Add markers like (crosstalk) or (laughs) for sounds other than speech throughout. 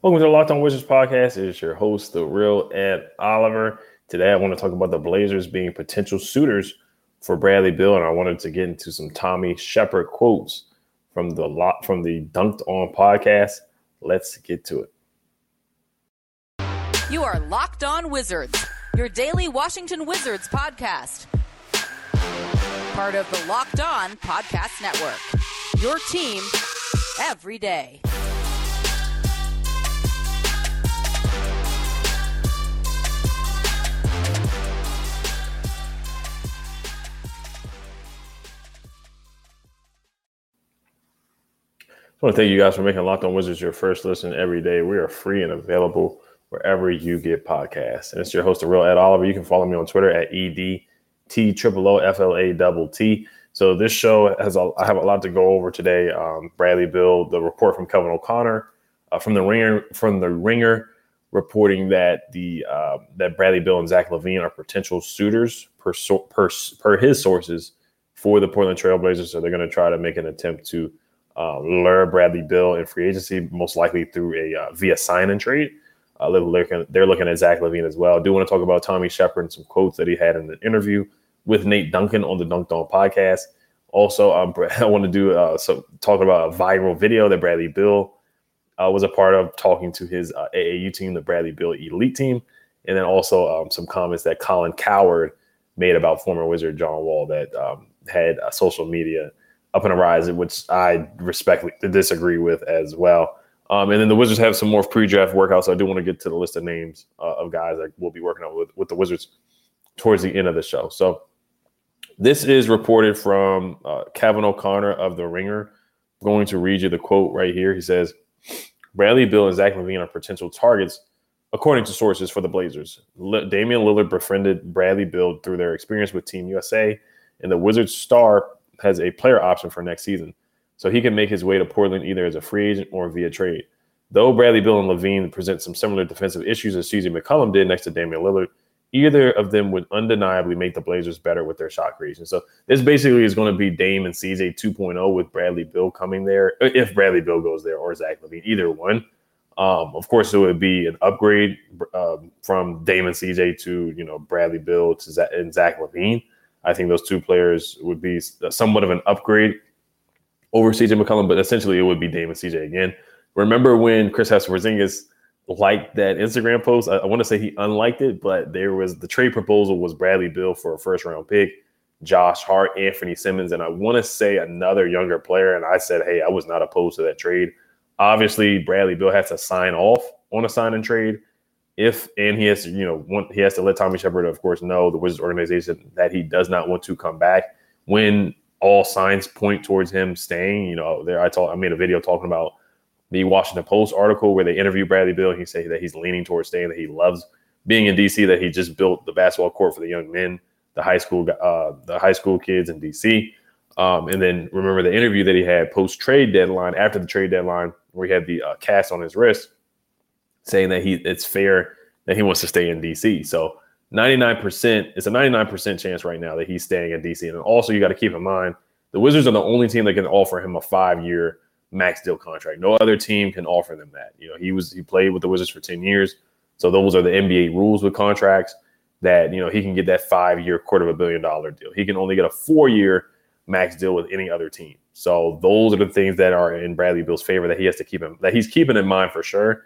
Welcome to the Locked On Wizards podcast. It is your host, the real Ed Oliver. Today, I want to talk about the Blazers being potential suitors for Bradley Beal, and I wanted to get into some Tommy Sheppard quotes from the lot from the Dunc'd On podcast. Let's get to it. You are Locked On Wizards, your daily Washington Wizards podcast. Part of the Locked On Podcast Network. Your team every day. I want to thank you guys for making Locked On Wizards your first listen every day. We are free and available wherever you get podcasts. And it's your host, the real Ed Oliver. You can follow me on Twitter at EDT triple O F L A double T. So this show has a, I have a lot to go over today. Um, Bradley Beal, the report from Kevin O'Connor uh, from the Ringer from the Ringer reporting that the uh, that Bradley Beal and Zach LaVine are potential suitors per per per his sources for the Portland Trailblazers. So they're going to try to make an attempt to uh, lure Bradley Beal in free agency, most likely through a uh, via sign and trade. Uh, they're, looking, they're looking at Zach LaVine as well. I do want to talk about Tommy Sheppard and some quotes that he had in the interview with Nate Duncan on the Dunc'd On podcast. Also, um, (laughs) I want to do uh, so talk about a viral video that Bradley Beal uh, was a part of, talking to his uh, AAU team, the Bradley Beal Elite team, and then also um, some comments that Colin Cowherd made about former Wizard John Wall that um, had uh, social media up and a rise, which I respectfully disagree with as well. Um, and then the Wizards have some more pre-draft workouts. So I do want to get to the list of names uh, of guys that we'll be working on with, with the Wizards towards the end of the show. So this is reported from uh, Kevin O'Connor of The Ringer. I'm going to read you the quote right here. He says, Bradley Beal and Zach LaVine are potential targets, according to sources for the Blazers. L- Damian Lillard befriended Bradley Beal through their experience with Team USA, and the Wizards star has a player option for next season. So he can make his way to Portland either as a free agent or via trade. Though Bradley Beal and LaVine present some similar defensive issues as CJ McCollum did next to Damian Lillard, either of them would undeniably make the Blazers better with their shot creation. So this basically is going to be Dame and CJ 2.0 with Bradley Beal coming there, if Bradley Beal goes there or Zach LaVine, either one. Um, of course, it would be an upgrade um, from Dame CJ to you know Bradley Beal to Zach, and Zach LaVine. I think those two players would be uh, somewhat of an upgrade over CJ McCollum, but essentially it would be Dame and CJ again. Remember when Chris Porzingis liked that Instagram post? I, I want to say he unliked it, but there was the trade proposal was Bradley Beal for a first round pick, Josh Hart, Anthony Simons, and I want to say another younger player. And I said, hey, I was not opposed to that trade. Obviously, Bradley Beal has to sign off on a sign and trade if and he has to, you know, want, he has to let Tommy Sheppard, of course, know the Wizards organization that he does not want to come back when all signs point towards him staying. You know, there I told I made a video talking about the Washington Post article where they interview Bradley Beal. He said that he's leaning towards staying, that he loves being in DC, that he just built the basketball court for the young men, the high school, uh, the high school kids in DC. Um, and then remember the interview that he had post trade deadline, after the trade deadline, where he had the uh, cast on his wrist saying that he it's fair that he wants to stay in DC. So 99%, it's a 99% chance right now that he's staying in DC. And also you got to keep in mind the Wizards are the only team that can offer him a five-year max deal contract. No other team can offer them that. You know, he was he played with the Wizards for 10 years. So those are the NBA rules with contracts that, you know, he can get that five-year quarter of a billion dollar deal. He can only get a four-year max deal with any other team. So those are the things that are in Bradley Beal's favor that he has to keep him that he's keeping in mind for sure.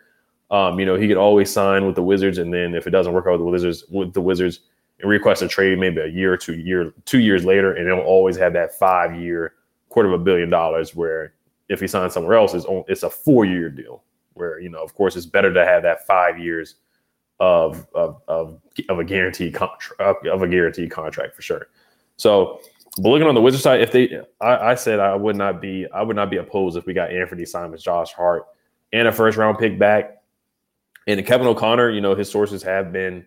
Um, you know, he could always sign with the Wizards, and then if it doesn't work out with the Wizards, with the Wizards, and request a trade maybe a year or two year two years later, and he'll always have that five year quarter of a billion dollars. Where if he signs somewhere else, it's it's a four year deal. Where you know, of course, it's better to have that five years of of of, of a guaranteed contract of a guaranteed contract for sure. So, but looking on the Wizards side, if they, I, I said I would not be I would not be opposed if we got Anthony Simons, Josh Hart and a first round pick back. And Kevin O'Connor, you know, his sources have been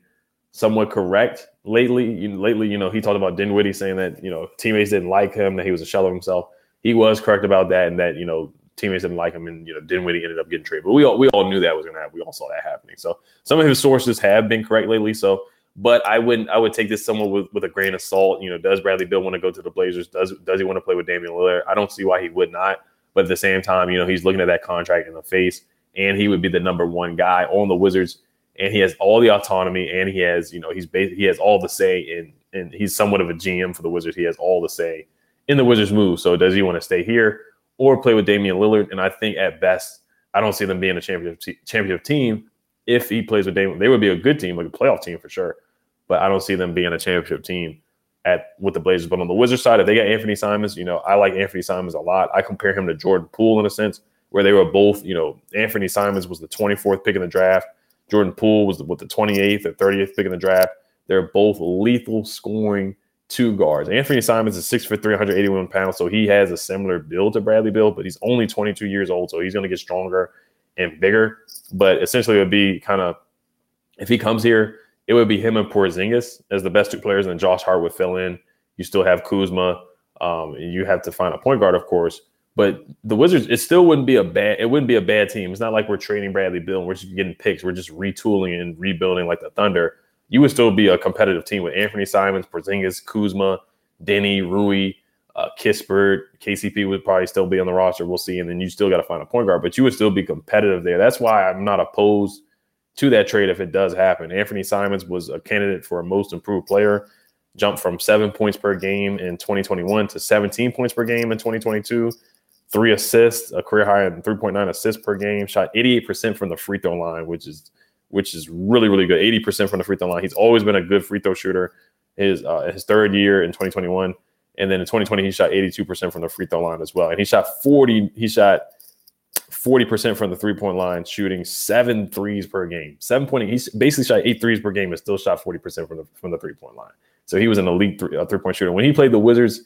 somewhat correct lately. You lately, you know, he talked about Dinwiddie saying that you know teammates didn't like him, that he was a shell of himself. He was correct about that, and that you know teammates didn't like him, and you know Dinwiddie ended up getting traded. But we all we all knew that was going to happen. We all saw that happening. So some of his sources have been correct lately. So, but I wouldn't. I would take this somewhat with, with a grain of salt. You know, does Bradley Beal want to go to the Blazers? Does does he want to play with Damian Lillard? I don't see why he would not. But at the same time, you know, he's looking at that contract in the face, and he would be the number one guy on the Wizards and he has all the autonomy and he has you know he's basically he has all the say in and he's somewhat of a GM for the Wizards. He has all the say in the Wizards move. So does he want to stay here or play with Damian Lillard? And I think at best, I don't see them being a championship championship team if he plays with Damian. They would be a good team, like a playoff team for sure. But I don't see them being a championship team at with the Blazers. But on the Wizards side, if they got Anthony Simons, you know, I like Anthony Simons a lot. I compare him to Jordan Poole in a sense, where they were both, you know, Anthony Simons was the 24th pick in the draft. Jordan Poole was with the 28th or 30th pick in the draft. They're both lethal scoring two guards. Anthony Simons is 6 foot 381 pounds, so he has a similar build to Bradley Beal, but he's only 22 years old, so he's going to get stronger and bigger. But essentially, it would be kind of if he comes here, it would be him and Porzingis as the best two players, and then Josh Hart would fill in. You still have Kuzma. Um, and you have to find a point guard, of course. But the Wizards, it still wouldn't be a bad. It wouldn't be a bad team. It's not like we're trading Bradley Beal and we're just getting picks. We're just retooling and rebuilding like the Thunder. You would still be a competitive team with Anthony Simons, Porzingis, Kuzma, Deni, Rui, uh, Kispert, KCP would probably still be on the roster. We'll see. And then you still got to find a point guard, but you would still be competitive there. That's why I'm not opposed to that trade if it does happen. Anthony Simons was a candidate for a most improved player, jumped from seven points per game in 2021 to 17 points per game in 2022 three assists, a career high in 3.9 assists per game, shot 88% from the free throw line, which is which is really, really good. 80% from the free throw line. He's always been a good free throw shooter. His uh, his third year in 2021. And then in 2020, he shot 82% from the free throw line as well. And he shot 40, he shot 40% from the three-point line, shooting seven threes per game. Seven point, he basically shot eight threes per game and still shot 40% from the from the three-point line. So he was an elite three, uh, three-point shooter. When he played the Wizards,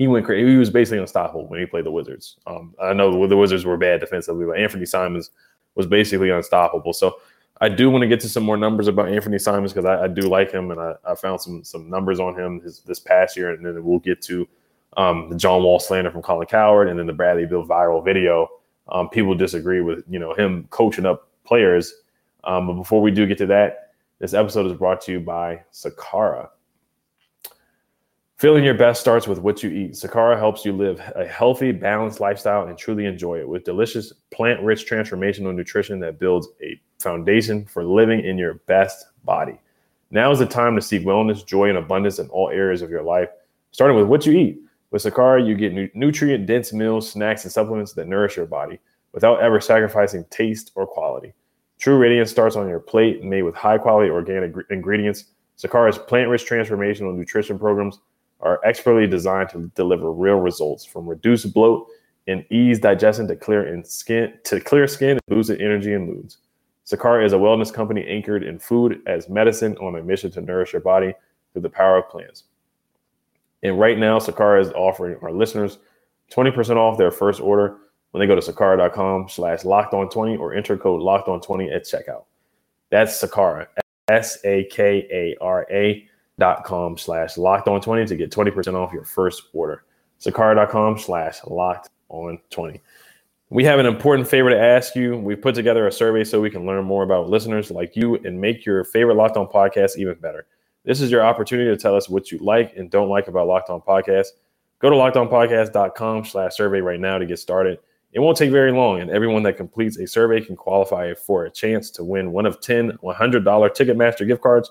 he went crazy. He was basically unstoppable when he played the Wizards. Um, I know the Wizards were bad defensively, but Anthony Simons was basically unstoppable. So I do want to get to some more numbers about Anthony Simons because I, I, do like him, and I, I, found some some numbers on him his, this past year, and then we'll get to um, the John Wall slander from Colin Cowherd and then the Bradley Beal viral video. Um, people disagree with you know him coaching up players, um, but before we do get to that, this episode is brought to you by Sakara. Feeling your best starts with what you eat. Sakara helps you live a healthy, balanced lifestyle and truly enjoy it with delicious, plant rich, transformational nutrition that builds a foundation for living in your best body. Now is the time to seek wellness, joy, and abundance in all areas of your life, starting with what you eat. With Sakara, you get nu- nutrient dense meals, snacks, and supplements that nourish your body without ever sacrificing taste or quality. True radiance starts on your plate, made with high quality organic ingredients. Sakara's plant rich transformational nutrition programs are expertly designed to deliver real results from reduced bloat and ease digestion to clear in skin to clear skin and boosted energy and moods. Sakara is a wellness company anchored in food as medicine on a mission to nourish your body through the power of plants. And right now, Sakara is offering our listeners 20% off their first order when they go to sakara.com slash locked on 20 or enter code locked on 20 at checkout. That's Sakara, S A K A R A dot com slash locked on 20 to get 20% off your first order. Sakara.com slash locked on 20. We have an important favor to ask you. We put together a survey so we can learn more about listeners like you and make your favorite Locked On podcast even better. This is your opportunity to tell us what you like and don't like about Locked On Podcast. Go to lockedonpodcast.com slash survey right now to get started. It won't take very long, and everyone that completes a survey can qualify for a chance to win one of 10 $100 Ticketmaster gift cards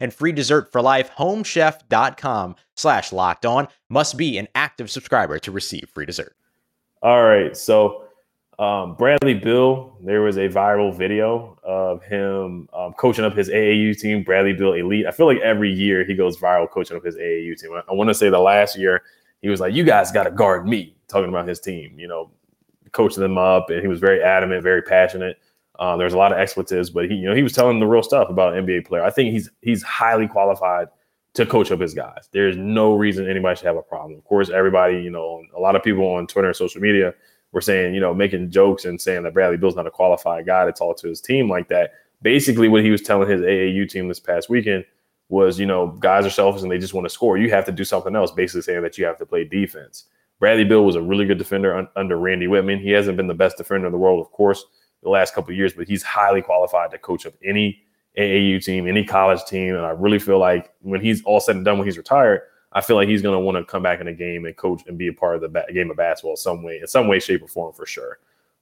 and free dessert for life. Homechef.com slash locked on must be an active subscriber to receive free dessert. All right. So um, Bradley Beal, there was a viral video of him um, coaching up his AAU team, Bradley Beal Elite. I feel like every year he goes viral coaching up his AAU team. I, I want to say the last year he was like, "You guys got to guard me," talking about his team. You know, coaching them up, and he was very adamant, very passionate. Uh, there's a lot of expletives, but he, you know, he was telling the real stuff about an NBA player. I think he's he's highly qualified to coach up his guys. There's no reason anybody should have a problem. Of course, everybody, you know, a lot of people on Twitter and social media were saying, you know, making jokes and saying that Bradley Beal's not a qualified guy to talk to his team like that. Basically, what he was telling his AAU team this past weekend was, you know, guys are selfish and they just want to score. You have to do something else, basically saying that you have to play defense. Bradley Beal was a really good defender un- under Randy Wittman. He hasn't been the best defender in the world, of course, the last couple years, but he's highly qualified to coach up any AAU team, any college team. And I really feel like when he's all said and done, when he's retired, I feel like he's going to want to come back in a game and coach and be a part of the ba- game of basketball some way, in some way, shape, or form for sure.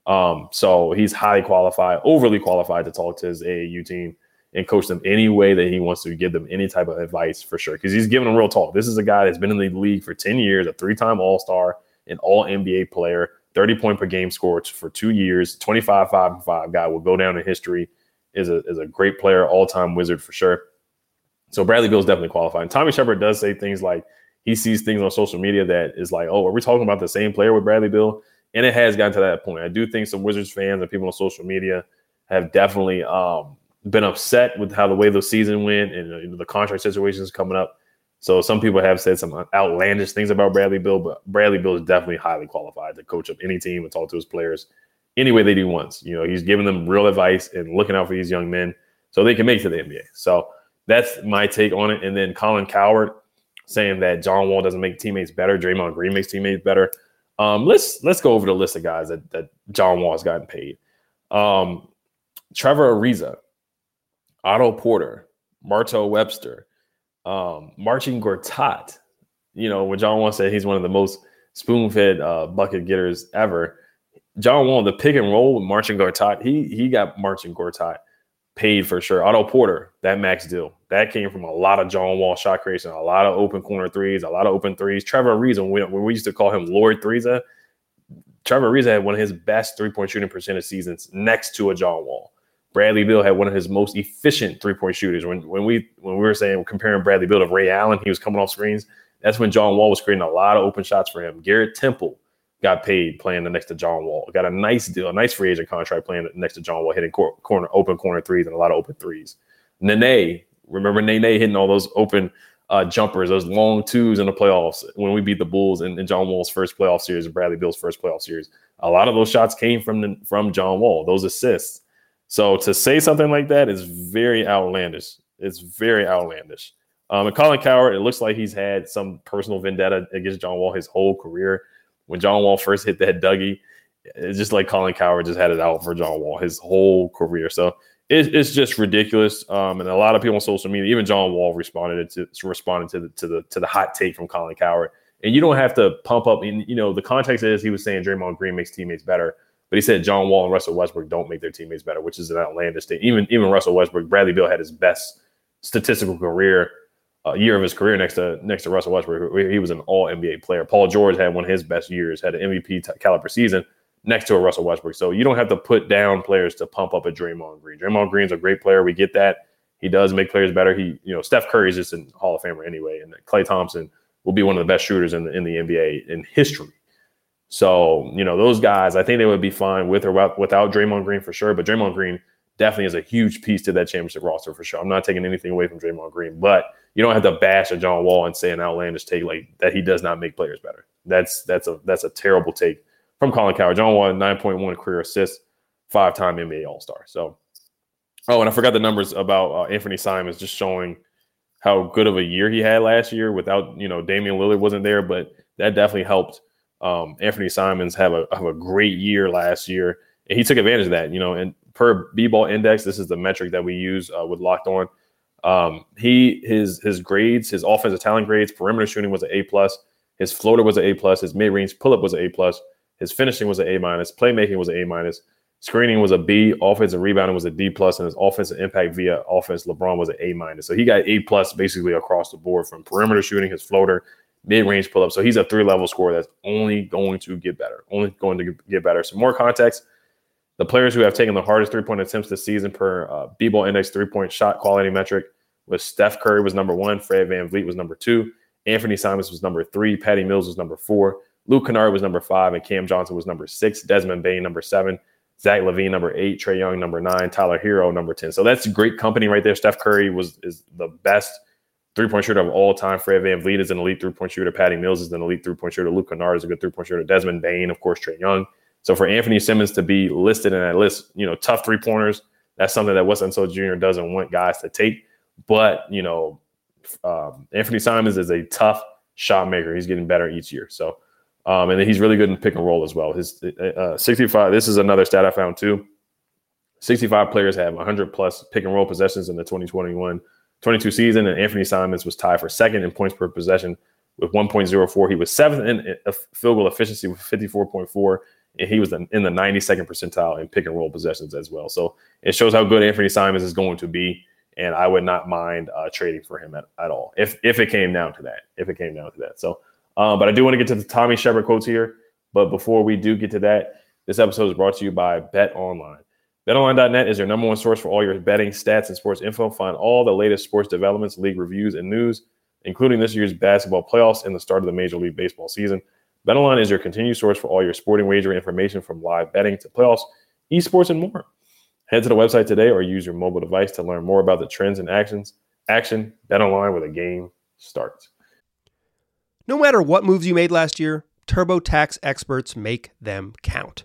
Um, so he's highly qualified, overly qualified to talk to his AAU team and coach them any way that he wants to, give them any type of advice for sure. Because he's giving them real talk. This is a guy that's been in the league for 10 years, a three time All Star, an All NBA player, 30 point per game score for two years, 25 5 and 5 guy will go down in history. Is a, is a great player, all time wizard for sure. So Bradley Beal is definitely qualified. And Tommy Sheppard does say things like he sees things on social media that is like, oh, are we talking about the same player with Bradley Beal? And it has gotten to that point. I do think some Wizards fans and people on social media have definitely um, been upset with how the way the season went and uh, the contract situations coming up. So some people have said some outlandish things about Bradley Beal, but Bradley Beal is definitely highly qualified to coach up any team and talk to his players any way they do once. You know, he's giving them real advice and looking out for these young men so they can make it to the NBA. So that's my take on it. And then Colin Cowherd saying that John Wall doesn't make teammates better, Draymond Green makes teammates better. Um, let's let's go over the list of guys that, that John Wall has gotten paid. Um, Trevor Ariza, Otto Porter, Martell Webster, um, Marcin Gortat. You know, when John Wall said he's one of the most spoon-fed uh, bucket getters ever. John Wall, the pick and roll with Marcin Gortat, he he got Marcin Gortat paid for sure. Otto Porter, that max deal, that came from a lot of John Wall shot creation, a lot of open corner threes, a lot of open threes. Trevor Ariza, when we, we used to call him Lord Threeza, Trevor Ariza had one of his best three-point shooting percentage seasons next to a John Wall. Bradley Beal had one of his most efficient three-point shooters. When when we when we were saying comparing Bradley Beal to Ray Allen, he was coming off screens. That's when John Wall was creating a lot of open shots for him. Garrett Temple got paid playing the next to John Wall. Got a nice deal, a nice free agent contract playing next to John Wall, hitting cor- corner open corner threes and a lot of open threes. Nene, remember Nene hitting all those open uh, jumpers, those long twos in the playoffs when we beat the Bulls in, in John Wall's first playoff series and Bradley Beal's first playoff series. A lot of those shots came from the, from John Wall. Those assists. So to say something like that is very outlandish. It's very outlandish. Um, and Colin Cowherd, it looks like he's had some personal vendetta against John Wall his whole career. When John Wall first hit that Dougie, it's just like Colin Cowherd just had it out for John Wall his whole career. So it, it's just ridiculous. Um, and a lot of people on social media, even John Wall, responded to responded to the to the to the hot take from Colin Cowherd. And you don't have to pump up. And you know the context is he was saying Draymond Green makes teammates better. But he said John Wall and Russell Westbrook don't make their teammates better, which is an outlandish thing. Even even Russell Westbrook, Bradley Beal had his best statistical career uh, year of his career next to next to Russell Westbrook. He was an All NBA player. Paul George had one of his best years, had an MVP t- caliber season next to a Russell Westbrook. So you don't have to put down players to pump up a Draymond Green. Draymond Green's a great player. We get that. He does make players better. He, you know, Steph Curry is just an Hall of Famer anyway, and Klay Thompson will be one of the best shooters in the in the NBA in history. So, you know, those guys, I think they would be fine with or without, Draymond Green for sure. But Draymond Green definitely is a huge piece to that championship roster for sure. I'm not taking anything away from Draymond Green, but you don't have to bash a John Wall and say an outlandish take like that he does not make players better. That's that's a that's a terrible take from Colin Cowherd. John Wall, 9.1 career assists, five-time NBA All-Star. So, oh, and I forgot the numbers about uh, Anthony Simons just showing how good of a year he had last year without you know Damian Lillard wasn't there, but that definitely helped um, Anthony Simons have a have a great year last year, and he took advantage of that. You know, and per B-ball index, this is the metric that we use uh, with Locked On. Um, he his his grades, his offensive talent grades, perimeter shooting was an A plus, his floater was an A plus, his mid range pull up was an A plus, his finishing was an A minus, playmaking was an A minus, Screening was a B. Offensive rebounding was a D plus, and his offensive impact via offense, LeBron was an A minus. So he got A plus basically across the board from perimeter shooting, his floater, mid range pull up. So he's a three level scorer that's only going to get better, only going to get better. Some more context: the players who have taken the hardest three point attempts this season per uh, B-ball index three point shot quality metric was Steph Curry was number one, Fred VanVleet was number two, Anthony Simons was number three, Patty Mills was number four, Luke Kennard was number five, and Cam Johnson was number six, Desmond Bane number seven. Zach LaVine, number eight, Trae Young, number nine, Tyler Herro number 10. So that's great company right there. Steph Curry was is the best three-point shooter of all time. Fred VanVleet is an elite three-point shooter. Patty Mills is an elite three-point shooter. Luke Kennard is a good three-point shooter. Desmond Bane, of course, Trae Young. So for Anthony Simons to be listed in that list, you know, tough three-pointers, that's something that Wes Unseld Jr. doesn't want guys to take. But, you know, um, Anthony Simons is a tough shot maker. He's getting better each year. So um, and then he's really good in pick and roll as well. His uh, 65, this is another stat I found too. 65 players have 100 plus pick and roll possessions in the 2021 22 season, and Anthony Simons was tied for second in points per possession with 1.04. He was seventh in field goal efficiency with 54.4, and he was in the 92nd percentile in pick and roll possessions as well. So it shows how good Anthony Simons is going to be, and I would not mind uh, trading for him at, at all if if it came down to that. If it came down to that, so. Um, but I do want to get to the Tommy Sheppard quotes here. But before we do get to that, this episode is brought to you by Bet Online. BetOnline.net is your number one source for all your betting stats and sports info. Find all the latest sports developments, league reviews, and news, including this year's basketball playoffs and the start of the Major League Baseball season. BetOnline is your continued source for all your sporting wagering information from live betting to playoffs, esports, and more. Head to the website today or use your mobile device to learn more about the trends and actions. Action, BetOnline, where the game starts. No matter what moves you made last year, TurboTax experts make them count.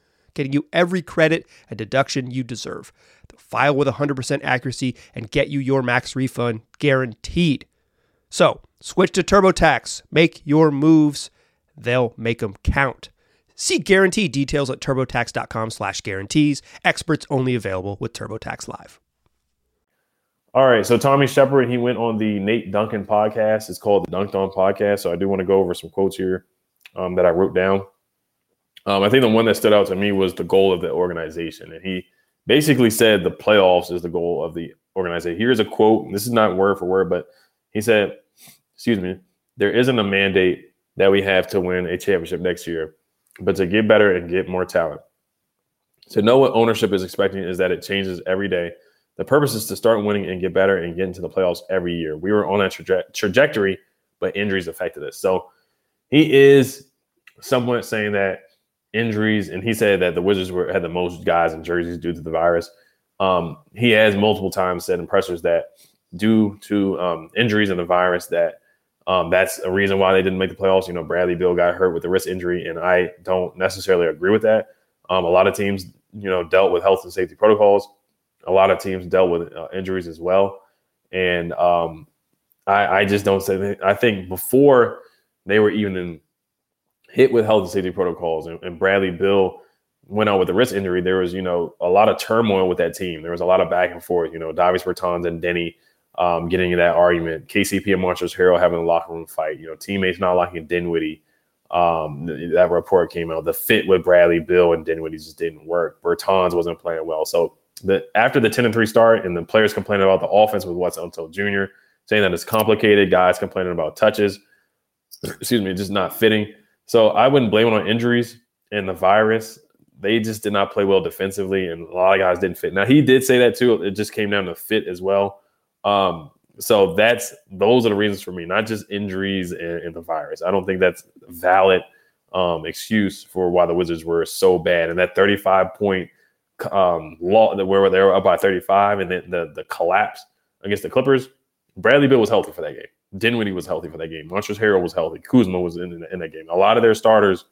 getting you every credit and deduction you deserve. They'll file with 100% accuracy and get you your max refund guaranteed. So, switch to TurboTax. Make your moves. They'll make them count. See guarantee details at turbotax.com slash guarantees. Experts only available with TurboTax Live. All right. So Tommy Sheppard, he went on the Nate Duncan podcast. It's called the Dunc'd On podcast. So I do want to go over some quotes here um, that I wrote down. Um, I think the one that stood out to me was the goal of the organization. And he basically said the playoffs is the goal of the organization. Here's a quote. This is not word for word, but he said, excuse me, there isn't a mandate that we have to win a championship next year, but to get better and get more talent. To know what ownership is expecting is that it changes every day. The purpose is to start winning and get better and get into the playoffs every year. We were on that traje- trajectory, but injuries affected us. So he is somewhat saying that injuries, and he said that the Wizards were had the most guys in jerseys due to the virus. Um, he has multiple times said in pressers that due to um, injuries and the virus, that um, that's a reason why they didn't make the playoffs. You know, Bradley Beal got hurt with the wrist injury, and I don't necessarily agree with that. Um, a lot of teams, you know, dealt with health and safety protocols. A lot of teams dealt with uh, injuries as well, and um, I, I just don't say. I think before they were even in, hit with health and safety protocols. And, and Bradley Beal went out with a wrist injury. There was, you know, a lot of turmoil with that team. There was a lot of back and forth. You know, Davis Bertans and Deni um, getting in that argument. KCP and Montrezl Harrell having a locker room fight. You know, teammates not liking Dinwiddie. Um, that report came out. The fit with Bradley Beal and Dinwiddie just didn't work. Bertans wasn't playing well. So the after the 10 and 3 start and the players complaining about the offense with Wes Unseld Jr., saying that it's complicated, guys complaining about touches (clears throat) excuse me, just not fitting. So I wouldn't blame it on injuries and the virus. They just did not play well defensively, and a lot of guys didn't fit. Now he did say that too. It just came down to fit as well. Um, so that's those are the reasons for me, not just injuries and, and the virus. I don't think that's valid um, excuse for why the Wizards were so bad. And that 35 point um, law where they were up by 35 and then the, the collapse against the Clippers, Bradley Beal was healthy for that game. Dinwiddie was healthy for that game. Montrezl Harrell was healthy. Kuzma was in, in that game. A lot of their starters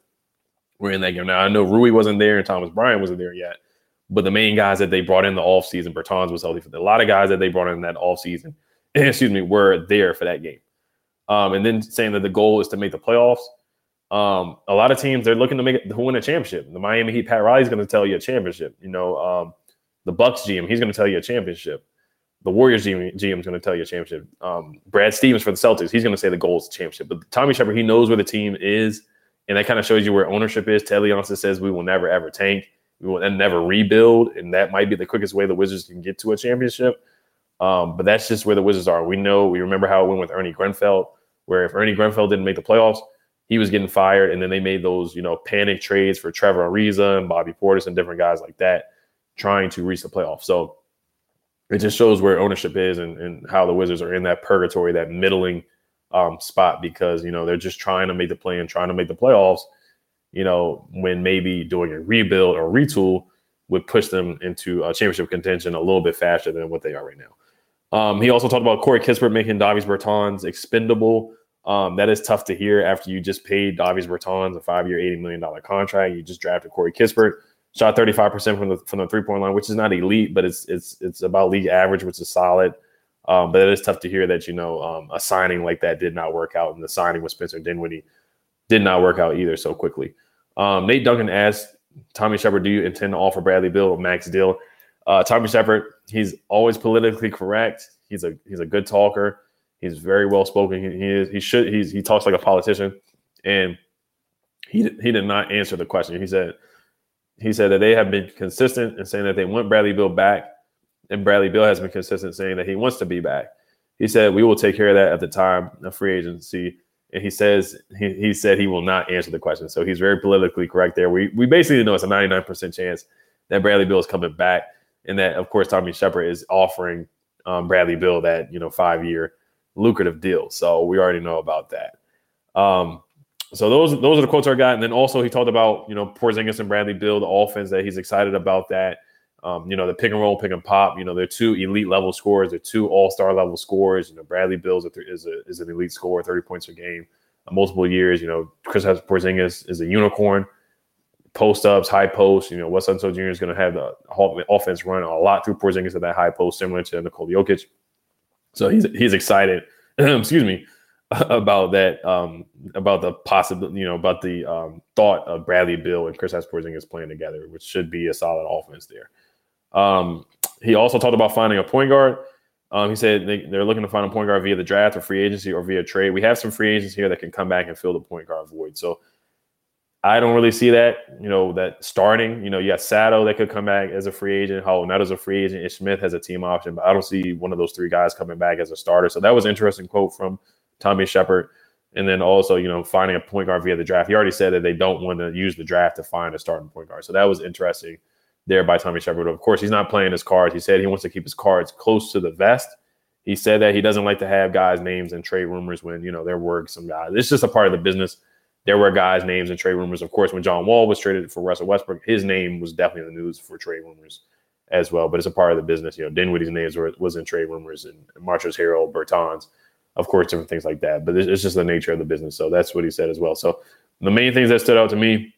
were in that game. Now I know Rui wasn't there and Thomas Bryant wasn't there yet, but the main guys that they brought in the offseason, Bertans was healthy for that. A lot of guys that they brought in that offseason, (laughs) excuse me, were there for that game. Um, and then saying that the goal is to make the playoffs. Um, a lot of teams they're looking to make it to win a championship. The Miami Heat, Pat Riley's going to tell you a championship. You know, um, the Bucks GM, he's going to tell you a championship. The Warriors GM, is going to tell you a championship. Um, Brad Stevens for the Celtics, he's going to say the goal is championship. But Tommy Sheppard, he knows where the team is, and that kind of shows you where ownership is. Ted Leonsis says we will never ever tank, we will never rebuild, and that might be the quickest way the Wizards can get to a championship. Um, but that's just where the Wizards are. We know we remember how it went with Ernie Grunfeld, where if Ernie Grunfeld didn't make the playoffs, he was getting fired, and then they made those you know panic trades for Trevor Ariza and Bobby Portis and different guys like that, trying to reach the playoffs. So it just shows where ownership is and, and how the Wizards are in that purgatory, that middling um, spot because you know they're just trying to make the play and trying to make the playoffs. You know, when maybe doing a rebuild or retool would push them into a championship contention a little bit faster than what they are right now. Um, he also talked about Corey Kispert making Davis Bertans expendable. Um, that is tough to hear after you just paid Davis Bertans a five-year, eighty million dollar contract. You just drafted Corey Kispert shot 35% from the from the three point line, which is not elite, but it's it's it's about league average, which is solid. Um, but it is tough to hear that you know um, a signing like that did not work out, and the signing with Spencer Dinwiddie did not work out either so quickly. Um, Nate Duncan asked Tommy Sheppard, "Do you intend to offer Bradley Beal a max deal?" Uh, Tommy Sheppard, he's always politically correct. He's a he's a good talker. He's very well spoken. He, he is he should he's he talks like a politician, and he he did not answer the question. He said he said that they have been consistent in saying that they want Bradley Beal back, and Bradley Beal has been consistent saying that he wants to be back. He said we will take care of that at the time of free agency. And he says he, he said he will not answer the question. So he's very politically correct there. We we basically know it's a 99% chance that Bradley Beal is coming back. And that of course Tommy Sheppard is offering um, Bradley Beal that, you know, five year lucrative deal. So we already know about that. Um, so those those are the quotes I got, and then also he talked about you know Porzingis and Bradley Beal, the offense that he's excited about that. Um, you know the pick and roll, pick and pop. You know they're two elite level scorers. They're two all star level scorers. You know Bradley Beal is, a, is, a, is an elite scorer, thirty points a game, uh, multiple years. You know Chris has Porzingis is a unicorn. Post ups, high post. You know Wes Unseld Jr. is going to have the offense run a lot through Porzingis at that high post, similar to Nikola Jokic. So he's he's excited. (clears throat) excuse me (laughs) about that, um, about the possible, you know, about the um, thought of Bradley Beal and Chris Porzingis playing together, which should be a solid offense there. Um, he also talked about finding a point guard. Um, he said they, are looking to find a point guard via the draft or free agency or via trade. We have some free agents here that can come back and fill the point guard void. So I don't really see that, you know, that starting. You know, you got Sato that could come back as a free agent. How not as a free agent. Ish Smith has a team option, but I don't see one of those three guys coming back as a starter. So that was interesting quote from Tommy Sheppard, And then also, you know, finding a point guard via the draft. He already said that they don't want to use the draft to find a starting point guard. So that was interesting there by Tommy Sheppard. Of course, he's not playing his cards. He said he wants to keep his cards close to the vest. He said that he doesn't like to have guys' names and trade rumors when, you know, there were some guys. It's just a part of the business. There were guys' names and trade rumors. Of course, when John Wall was traded for Russell Westbrook, his name was definitely in the news for trade rumors as well. But it's a part of the business. You know, Dinwiddie's names were, was in trade rumors and Montrezl Harrell, Bertans of course, different things like that. But it's just the nature of the business. So that's what he said as well. So the main things that stood out to me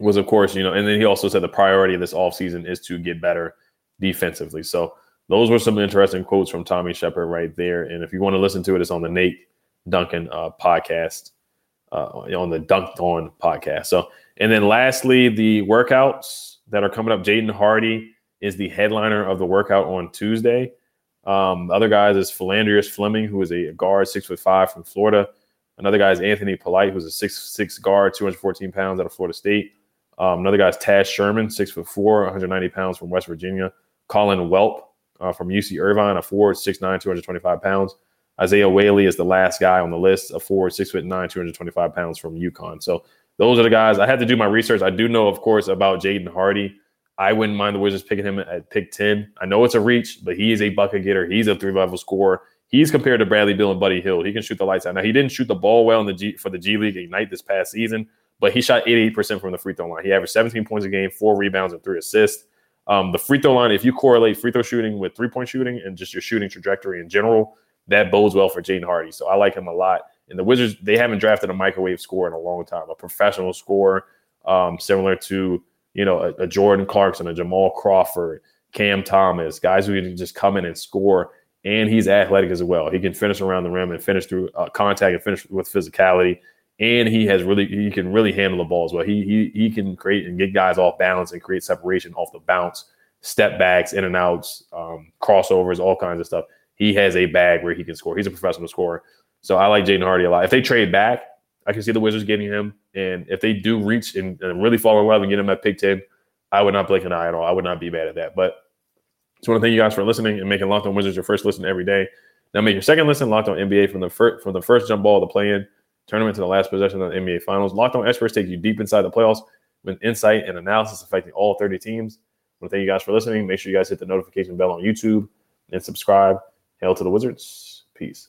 was, of course, you know, and then he also said the priority of this offseason is to get better defensively. So those were some interesting quotes from Tommy Sheppard right there. And if you want to listen to it, it's on the Nate Duncan uh, podcast, uh, on the Dunc'd On podcast. So, and then lastly, the workouts that are coming up. Jaden Hardy is the headliner of the workout on Tuesday. Um, other guys is Phlandrous Fleming, who is a guard, six foot five from Florida. Another guy is Anthony Polite, who's a six six guard, 214 pounds out of Florida State. Um, another guy is Taz Sherman, six foot four, 190 pounds from West Virginia. Collin Welp uh, from UC Irvine, a forward, 6'9", 225 pounds. Isaiah Whaley is the last guy on the list, a forward, six foot nine, 225 pounds from UConn. So those are the guys. I had to do my research. I do know, of course, about Jaden Hardy. I wouldn't mind the Wizards picking him at pick 10. I know it's a reach, but he is a bucket getter. He's a three level scorer. he's compared to Bradley Beal and Buddy Hield. He can shoot the lights out. Now he didn't shoot the ball well in the G for the G League Ignite this past season, but he shot 88% from the free throw line. He averaged 17 points a game, four rebounds, and three assists. Um, the free throw line, if you correlate free throw shooting with three point shooting and just your shooting trajectory in general, that bodes well for Jaden Hardy. So I like him a lot. And the Wizards, they haven't drafted a microwave scorer in a long time, a professional scorer, um, similar to you know a, a, Jordan Clarkson, a Jamal Crawford, Cam Thomas, guys who can just come in and score. And he's athletic as well. He can finish around the rim and finish through uh, contact and finish with physicality. And he has really he can really handle the ball as well. He he he can create and get guys off balance and create separation off the bounce, step backs, in and outs, um, crossovers, all kinds of stuff. He has a bag where he can score. He's a professional scorer. So I like Jaden Hardy a lot. If they trade back, I can see the Wizards getting him. And if they do reach and, and really fall in love and get him at pick 10, I would not blink an eye at all. I would not be mad at that. But just want to thank you guys for listening and making Locked On Wizards your first listen every day. Now make your second listen Locked On NBA from the first from the first jump ball of the play-in tournament to the last possession of the NBA Finals. Locked On experts take you deep inside the playoffs with insight and analysis affecting all 30 teams. I want to thank you guys for listening. Make sure you guys hit the notification bell on YouTube and subscribe. Hail to the Wizards. Peace.